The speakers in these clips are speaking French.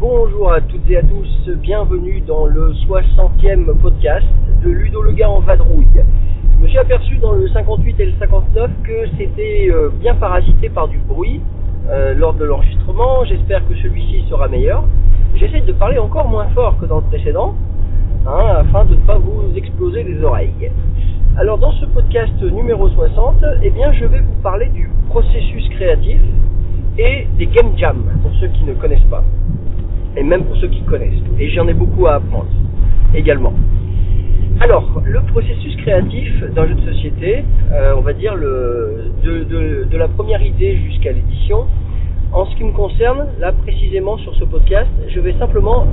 Bonjour à toutes et à tous, bienvenue dans le 60e podcast de Ludo le gars en vadrouille. Suis aperçu dans le 58 et le 59 que c'était euh, bien parasité par du bruit euh, lors de l'enregistrement. J'espère que celui-ci sera meilleur. J'essaie de parler encore moins fort que dans le précédent, hein, afin de ne pas vous exploser les oreilles. Alors dans ce podcast numéro 60, eh bien je vais vous parler du processus créatif et des game jams pour ceux qui ne connaissent pas et même pour ceux qui connaissent. Et j'en ai beaucoup à apprendre également. Alors, le processus créatif d'un jeu de société, euh, on va dire le, de, la première idée jusqu'à l'édition, en ce qui me concerne, là précisément sur ce podcast, je vais simplement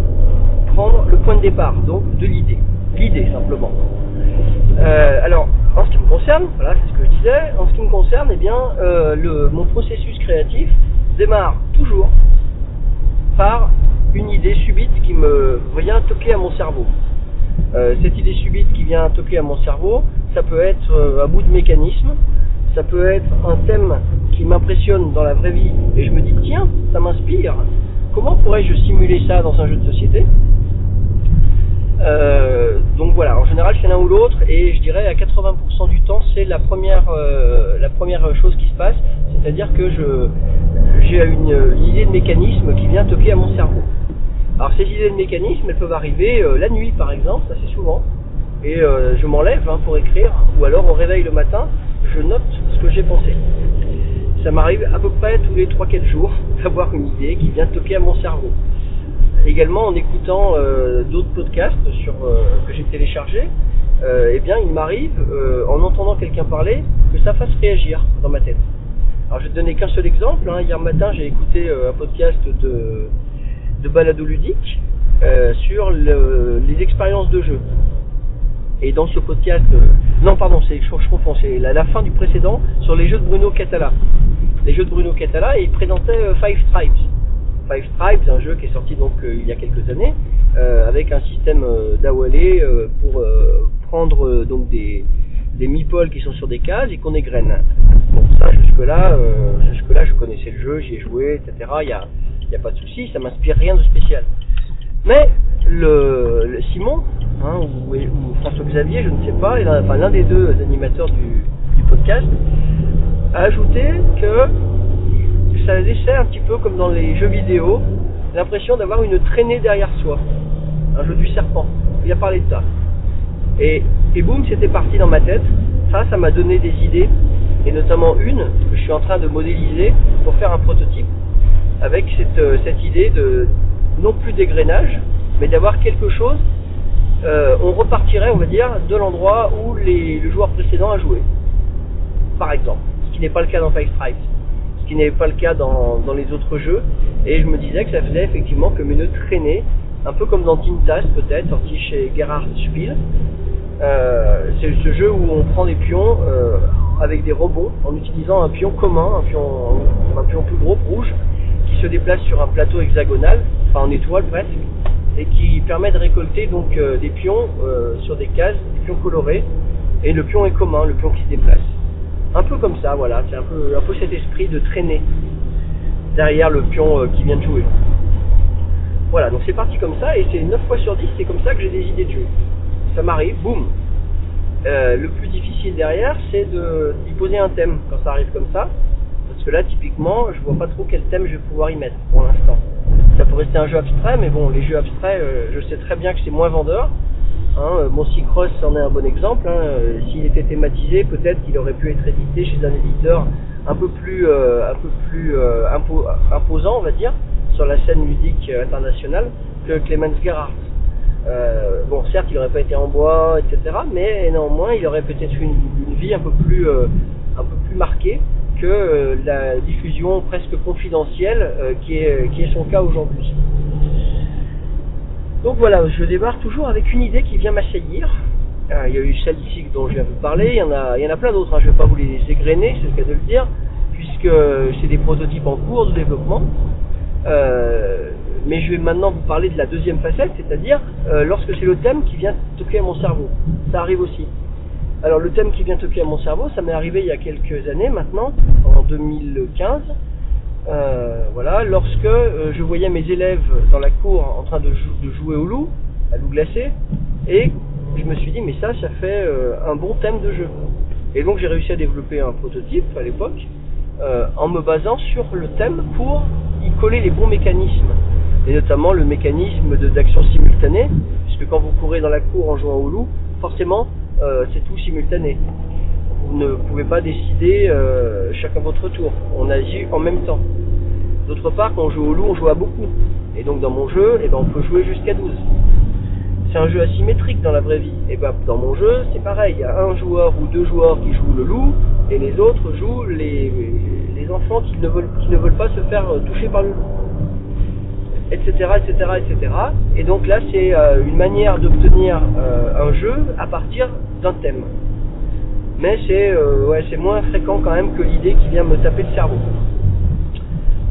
prendre le point de départ, donc de l'idée. L'idée simplement. Euh, alors, en ce qui me concerne, voilà, c'est ce que je disais, en ce qui me concerne, eh bien, euh, mon processus créatif démarre toujours par une idée subite qui me vient toquer à mon cerveau. Euh, cette idée subite qui vient toquer à mon cerveau, ça peut être euh, un bout de mécanisme, ça peut être un thème qui m'impressionne dans la vraie vie et je me dis tiens, ça m'inspire. Comment pourrais-je simuler ça dans un jeu de société? Euh, donc voilà, en général c'est l'un ou l'autre et je dirais à 80% du temps c'est la première euh, la première chose qui se passe, c'est-à-dire que je j'ai une idée de mécanisme qui vient toquer à mon cerveau. Alors ces idées de mécanisme elles peuvent arriver euh, la nuit par exemple, assez souvent, et euh, je m'enlève hein, pour écrire, ou alors au réveil le matin, je note ce que j'ai pensé. Ça m'arrive à peu près tous les 3-4 jours d'avoir une idée qui vient toquer à mon cerveau également en écoutant euh, d'autres podcasts que j'ai téléchargés, eh bien il m'arrive, en entendant quelqu'un parler, que ça fasse réagir dans ma tête. Alors je vais te donner qu'un seul exemple. hein. Hier matin j'ai écouté un podcast de, de balado ludique euh, sur le- les expériences de jeu. Et dans ce podcast, euh, non pardon, c'est, je, je confonds, c'est la, la fin du précédent sur les jeux de Bruno Catala. Les jeux de Bruno Catala et il présentait euh, Five Stripes. Five Stripes, un jeu qui est sorti donc il y a quelques années, avec un système euh, pour prendre donc des, des meeples qui sont sur des cases et qu'on égrène. Bon, ça jusque là, jusque là je connaissais le jeu, j'y ai joué, etc. Il y a, il y a pas de souci, ça m'inspire rien de spécial. Mais le, Simon, hein, ou, ou François Xavier, je ne sais pas, l'un- des deux animateurs du, podcast, a ajouté que ça laissait un petit peu comme dans les jeux vidéo, l'impression d'avoir une traînée derrière soi. Un jeu du serpent. Il a parlé de ça. Et boum, c'était parti dans ma tête. Ça, ça m'a donné des idées, et notamment une que je suis en train de modéliser pour faire un prototype, avec cette, euh, cette idée de non plus d'égrainage, mais d'avoir quelque chose. euh, on repartirait, on va dire, de l'endroit où les, le joueur précédent a joué. Par exemple. Ce qui n'est pas le cas dans Five Stripes ce qui n'est pas le cas dans, dans les autres jeux. Et je me disais que ça faisait effectivement comme une traînée, un peu comme dans Tintas peut-être, sorti chez Gerhard Spiel. Euh, c'est ce jeu où on prend des pions avec des rebonds en utilisant un pion commun, un pion, un pion plus gros, rouge, se déplace sur un plateau hexagonal, enfin en étoile presque, et qui permet de récolter donc euh, des pions euh, sur des cases, des pions colorés, et le pion est commun, le pion qui se déplace. Un peu comme ça, voilà, c'est un peu, cet esprit de traîner derrière le pion euh, qui vient de jouer. Voilà, donc c'est parti comme ça, et c'est 9 fois sur 10, c'est comme ça que j'ai des idées de jeu. Ça m'arrive, boum. Le plus difficile derrière, c'est d'y poser un thème quand ça arrive comme ça. Parce que là, typiquement, je vois pas trop quel thème je vais pouvoir y mettre pour l'instant. Ça peut rester un jeu abstrait, mais bon, les jeux abstraits, euh, je sais très bien que c'est moins vendeur. Hein, euh, mon Cross en est un bon exemple. hein. Euh, S'il était thématisé, peut-être qu'il aurait pu être édité chez un éditeur un peu plus, imposant, on va dire, sur la scène ludique euh, internationale que Clemens Gerhardt. Bon, certes, il n'aurait pas été en bois, etc., mais néanmoins, il aurait peut-être eu une, vie un peu plus marquée que euh, la diffusion presque confidentielle euh, qui, est, qui est son cas aujourd'hui. Donc voilà, je démarre toujours avec une idée qui vient m'assaillir, Euh, il y a eu celle ici dont je viens de vous parler, il y en a, y en a plein d'autres, hein. je ne vais pas vous les égrener, c'est le cas de le dire, puisque c'est des prototypes en cours de développement. Euh, mais je vais maintenant vous parler de la deuxième facette, c'est-à-dire euh, lorsque c'est le thème qui vient toquer à mon cerveau. Ça arrive aussi. Alors le thème qui vient toquer à mon cerveau, ça m'est arrivé il y a quelques années maintenant, en 2015. Euh, voilà, lorsque euh, je voyais mes élèves dans la cour en train de, jou- de jouer au loup, à loup glacé, et je me suis dit mais ça, ça fait euh, un bon thème de jeu. Et donc j'ai réussi à développer un prototype à l'époque euh, en me basant sur le thème pour y coller les bons mécanismes et notamment le mécanisme d'action simultanée, puisque quand vous courez dans la cour en jouant au loup, forcément euh, c'est tout simultané. Vous ne pouvez pas décider euh, chacun votre tour, on agit en même temps. D'autre part, quand on joue au loup, on joue à beaucoup. Et donc dans mon jeu, eh ben, on peut jouer jusqu'à 12. C'est un jeu asymétrique dans la vraie vie. Et ben dans mon jeu, c'est pareil. Il y a un joueur ou deux joueurs qui jouent le loup, et les autres jouent les, enfants qui ne, veulent, pas se faire toucher par le loup. Etc. etc. etc. Et donc là, c'est euh, une manière d'obtenir euh, un jeu à partir d'un thème. Mais c'est euh, c'est moins fréquent quand même que l'idée qui vient me taper le cerveau.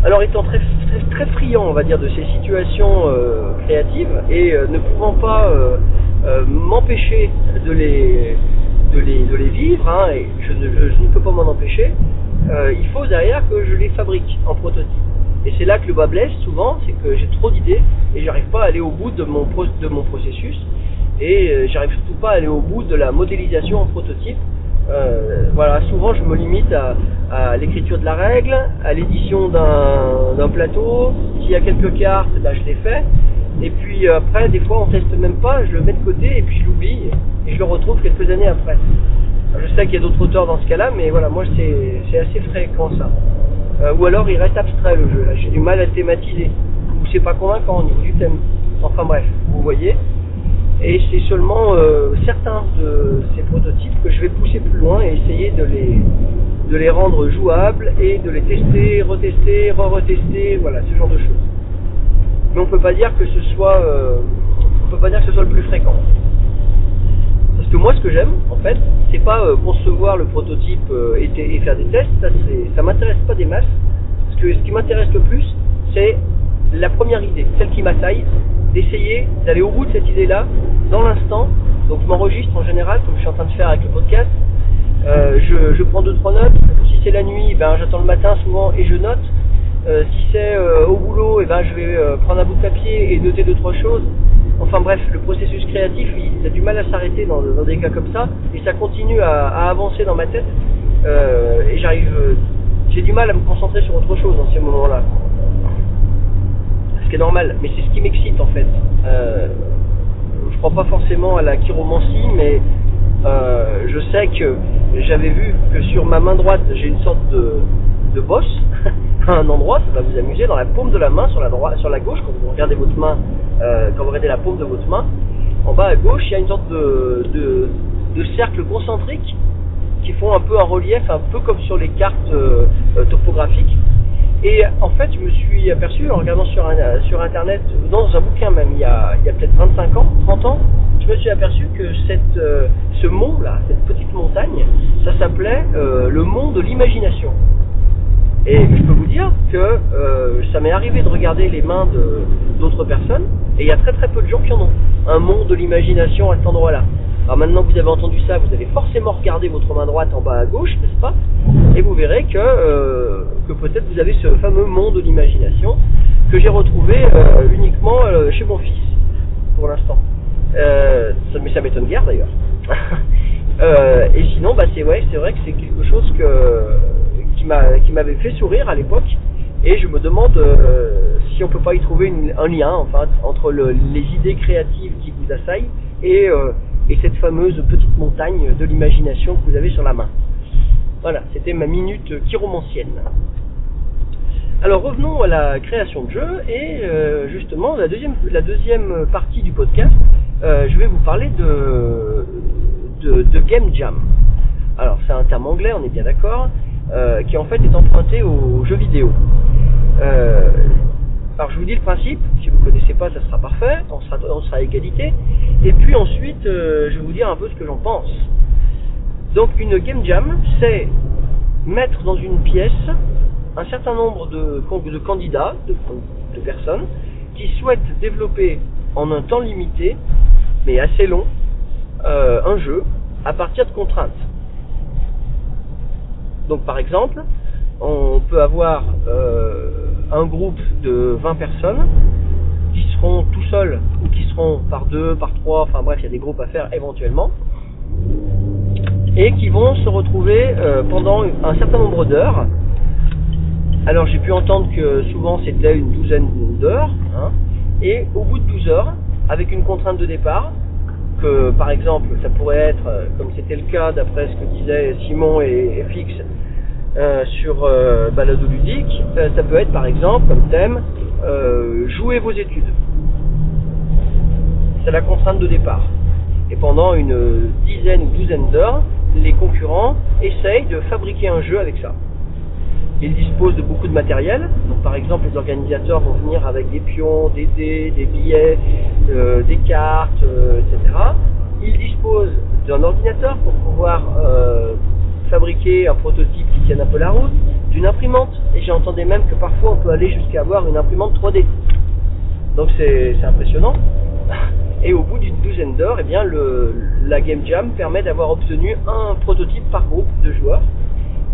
Alors étant très, très, très friand, on va dire, de ces situations créatives et ne pouvant pas m'empêcher de les, de, les, vivre, hein, je ne, je ne peux pas m'en empêcher, il faut derrière que je les fabrique en prototype. Et c'est là que le bas blesse souvent, c'est que j'ai trop d'idées et j'arrive pas à aller au bout de mon, processus et euh, j'arrive surtout pas à aller au bout de la modélisation en prototype. Euh, voilà, souvent je me limite à, à l'écriture de la règle, à l'édition d'un plateau. S'il y a quelques cartes, ben, je les fais. Et puis euh, après, des fois on teste même pas, je le mets de côté et puis je l'oublie et je le retrouve quelques années après. Je sais qu'il y a d'autres auteurs dans ce cas-là, mais voilà, moi c'est assez fréquent ça. Euh, ou alors il reste abstrait le jeu, j'ai du mal à le thématiser, ou c'est pas convaincant au niveau du thème. Enfin bref, vous voyez. Et c'est seulement euh, certains de ces prototypes que je vais pousser plus loin et essayer de les, de les rendre jouables et de les tester, retester, re-retester, voilà, ce genre de choses. Mais on peut pas dire que ce soit, euh, on peut pas dire que ce soit le plus fréquent. Parce que moi, ce que j'aime, en fait, c'est pas euh, concevoir le prototype euh, et, faire des tests, ça, ça m'intéresse pas des masses. Parce que ce qui m'intéresse le plus, c'est la première idée, celle qui m'assaille, d'essayer d'aller au bout de cette idée-là, dans l'instant. Donc je m'enregistre en général, comme je suis en train de faire avec le podcast. Euh, je, je prends deux trois notes. Si c'est la nuit, ben j'attends le matin souvent et je note. Si c'est au boulot, et ben je vais prendre un bout de papier et noter deux trois choses. Enfin bref, le processus créatif, il, a du mal à s'arrêter dans, des cas comme ça, et ça continue à, à avancer dans ma tête. Euh, et j'arrive, euh, j'ai du mal à me concentrer sur autre chose dans ces moments-là. Ce qui est normal, mais c'est ce qui m'excite en fait. Euh, je crois pas forcément à la chiromancie, mais euh, je sais que j'avais vu que sur ma main droite, j'ai une sorte de, de bosse à un endroit, ça va vous amuser, dans la paume de la main, sur la droite, sur la gauche, quand vous regardez votre main, euh, quand vous regardez la paume de votre main, en bas à gauche, il y a une sorte de, de, de cercle concentrique qui font un peu un relief, un peu comme sur les cartes euh, topographiques. Et en fait, je me suis aperçu en regardant sur, sur internet, dans un bouquin même, il y a, a peut-être 25 ans, 30 ans, je me suis aperçu que cette, euh, ce mont là, cette petite montagne, ça s'appelait le mont de l'imagination. Et je peux vous dire que euh, ça m'est arrivé de regarder les mains d'autres personnes, et il y a très très peu de gens qui en ont. Un mont de l'imagination à cet endroit-là. Alors maintenant que vous avez entendu ça, vous allez forcément regarder votre main droite en bas à gauche, n'est-ce pas? Et vous verrez que, euh, que peut-être vous avez ce fameux mont de l'imagination que j'ai retrouvé euh, uniquement chez mon fils, pour l'instant. Mais ça m'étonne guère d'ailleurs. Et sinon, bah c'est vrai que c'est quelque chose que qui m'a qui m'avait fait sourire à l'époque. Et je me demande euh, si on peut pas y trouver un lien, enfin, entre le- les idées créatives qui vous assaillent et euh, et cette fameuse petite montagne de l'imagination que vous avez sur la main. Voilà, c'était ma minute chiromancienne. Alors revenons à la création de jeux et euh, justement la deuxième, partie du podcast, je vais vous parler de game jam. Alors c'est un terme anglais, on est bien d'accord, euh, qui en fait est emprunté aux jeux vidéo. Euh, Alors je vous dis le principe, si vous ne connaissez pas, ça sera parfait, on sera, à égalité. Et puis ensuite, euh, je vais vous dire un peu ce que j'en pense. Donc une game jam, c'est mettre dans une pièce un certain nombre de, candidats, de, de personnes, qui souhaitent développer en un temps limité, mais assez long, euh, un jeu à partir de contraintes. Donc par exemple, on peut avoir euh, un groupe de 20 personnes qui seront tout seuls ou qui seront par deux, par trois, enfin bref, il y a des groupes à faire éventuellement, et qui vont se retrouver euh, pendant un certain nombre d'heures. Alors j'ai pu entendre que souvent c'était une douzaine d'heures, hein, et au bout de 12 heures, avec une contrainte de départ, que par exemple ça pourrait être, euh, comme c'était le cas d'après ce que disaient Simon et, Fix euh, sur euh, Balado ludique, euh, ça peut être par exemple comme thème jouer vos études. C'est la contrainte de départ. Et pendant une dizaine ou douzaine d'heures, les concurrents essayent de fabriquer un jeu avec ça. Ils disposent de beaucoup de matériel. Donc, par exemple, les organisateurs vont venir avec des pions, des dés, des billets, euh, des cartes, euh, etc. Ils disposent d'un ordinateur pour pouvoir euh, fabriquer un prototype qui tienne un peu la route, d'une imprimante. Et j'entendais même que parfois on peut aller jusqu'à avoir une imprimante 3D. Donc c'est impressionnant. Et au bout d'une douzaine d'heures, eh bien la Game Jam permet d'avoir obtenu un prototype par groupe de joueurs.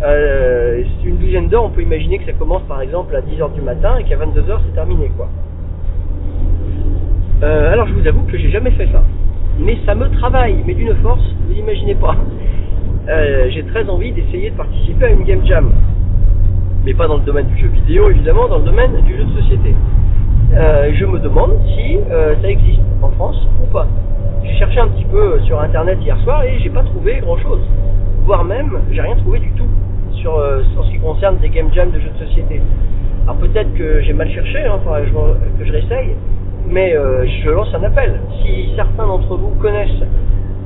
Euh, une douzaine d'heures, on peut imaginer que ça commence par exemple à 10h du matin et qu'à 22h c'est terminé quoi. Euh, alors je vous avoue que j'ai jamais fait ça. Mais ça me travaille, mais d'une force, vous n'imaginez pas. Euh, j'ai très envie d'essayer de participer à une game jam. Mais pas dans le domaine du jeu vidéo, évidemment, dans le domaine du jeu de société. Euh, je me demande si ça existe en France ou pas. J'ai cherché un petit peu sur internet hier soir et j'ai pas trouvé grand chose. Voire même, j'ai rien trouvé du tout sur, euh, sur ce qui concerne des game jams de jeux de société. Alors peut-être que j'ai mal cherché, hein, que je, réessaye, mais euh, je lance un appel. Si certains d'entre vous connaissent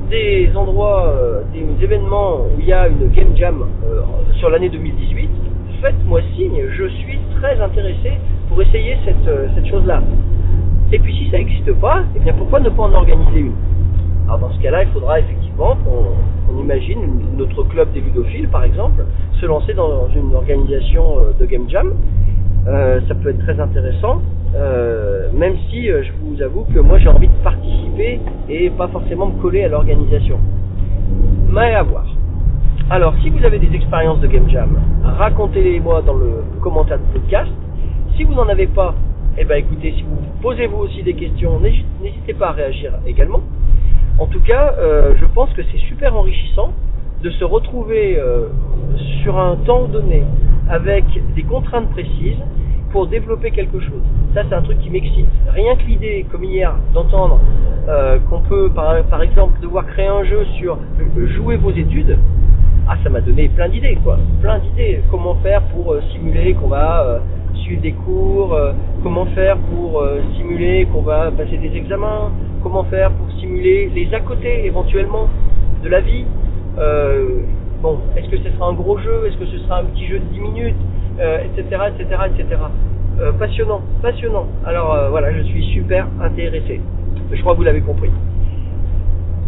des endroits, euh, des événements où il y a une game jam sur l'année 2018, faites-moi signe, je suis très intéressé pour essayer cette, cette chose-là. Et puis si ça n'existe pas, eh bien pourquoi ne pas en organiser une? Alors dans ce cas-là, il faudra effectivement on imagine notre club des ludophiles, par exemple, se lancer dans une organisation euh, de game jam. Euh, ça peut être très intéressant, euh, même si je vous avoue que moi j'ai envie de participer et pas forcément me coller à l'organisation. Mais à voir. Alors, si vous avez des expériences de game jam, racontez-les moi dans le commentaire du podcast. Si vous n'en avez pas, eh ben écoutez, si vous posez-vous aussi des questions, n'hésitez pas à réagir également. En tout cas, euh, je pense que c'est super enrichissant de se retrouver euh, sur un temps donné avec des contraintes précises pour développer quelque chose. Ça, c'est un truc qui m'excite. Rien que l'idée, comme hier, d'entendre euh, qu'on peut, par, exemple, devoir créer un jeu sur jouer vos études, ah, ça m'a donné plein d'idées, quoi. Plein d'idées. Comment faire pour simuler qu'on va suivre des cours, comment faire pour simuler qu'on va passer des examens, comment faire les à côté éventuellement de la vie. Euh, bon, est-ce que ce sera un gros jeu, est-ce que ce sera un petit jeu de 10 minutes, etc., etc., etc. Passionnant, passionnant. Alors euh, voilà, je suis super intéressé. Je crois que vous l'avez compris.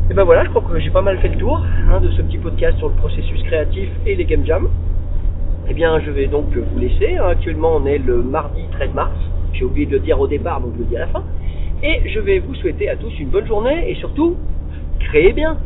Et ben voilà, je crois que j'ai pas mal fait le tour hein, de ce petit podcast sur le processus créatif et les game jams. Eh bien, je vais donc vous laisser. Actuellement, on est le mardi 13 mars. J'ai oublié de le dire au départ, donc je le dis à la fin. Et je vais vous souhaiter à tous une bonne journée et surtout, créez bien.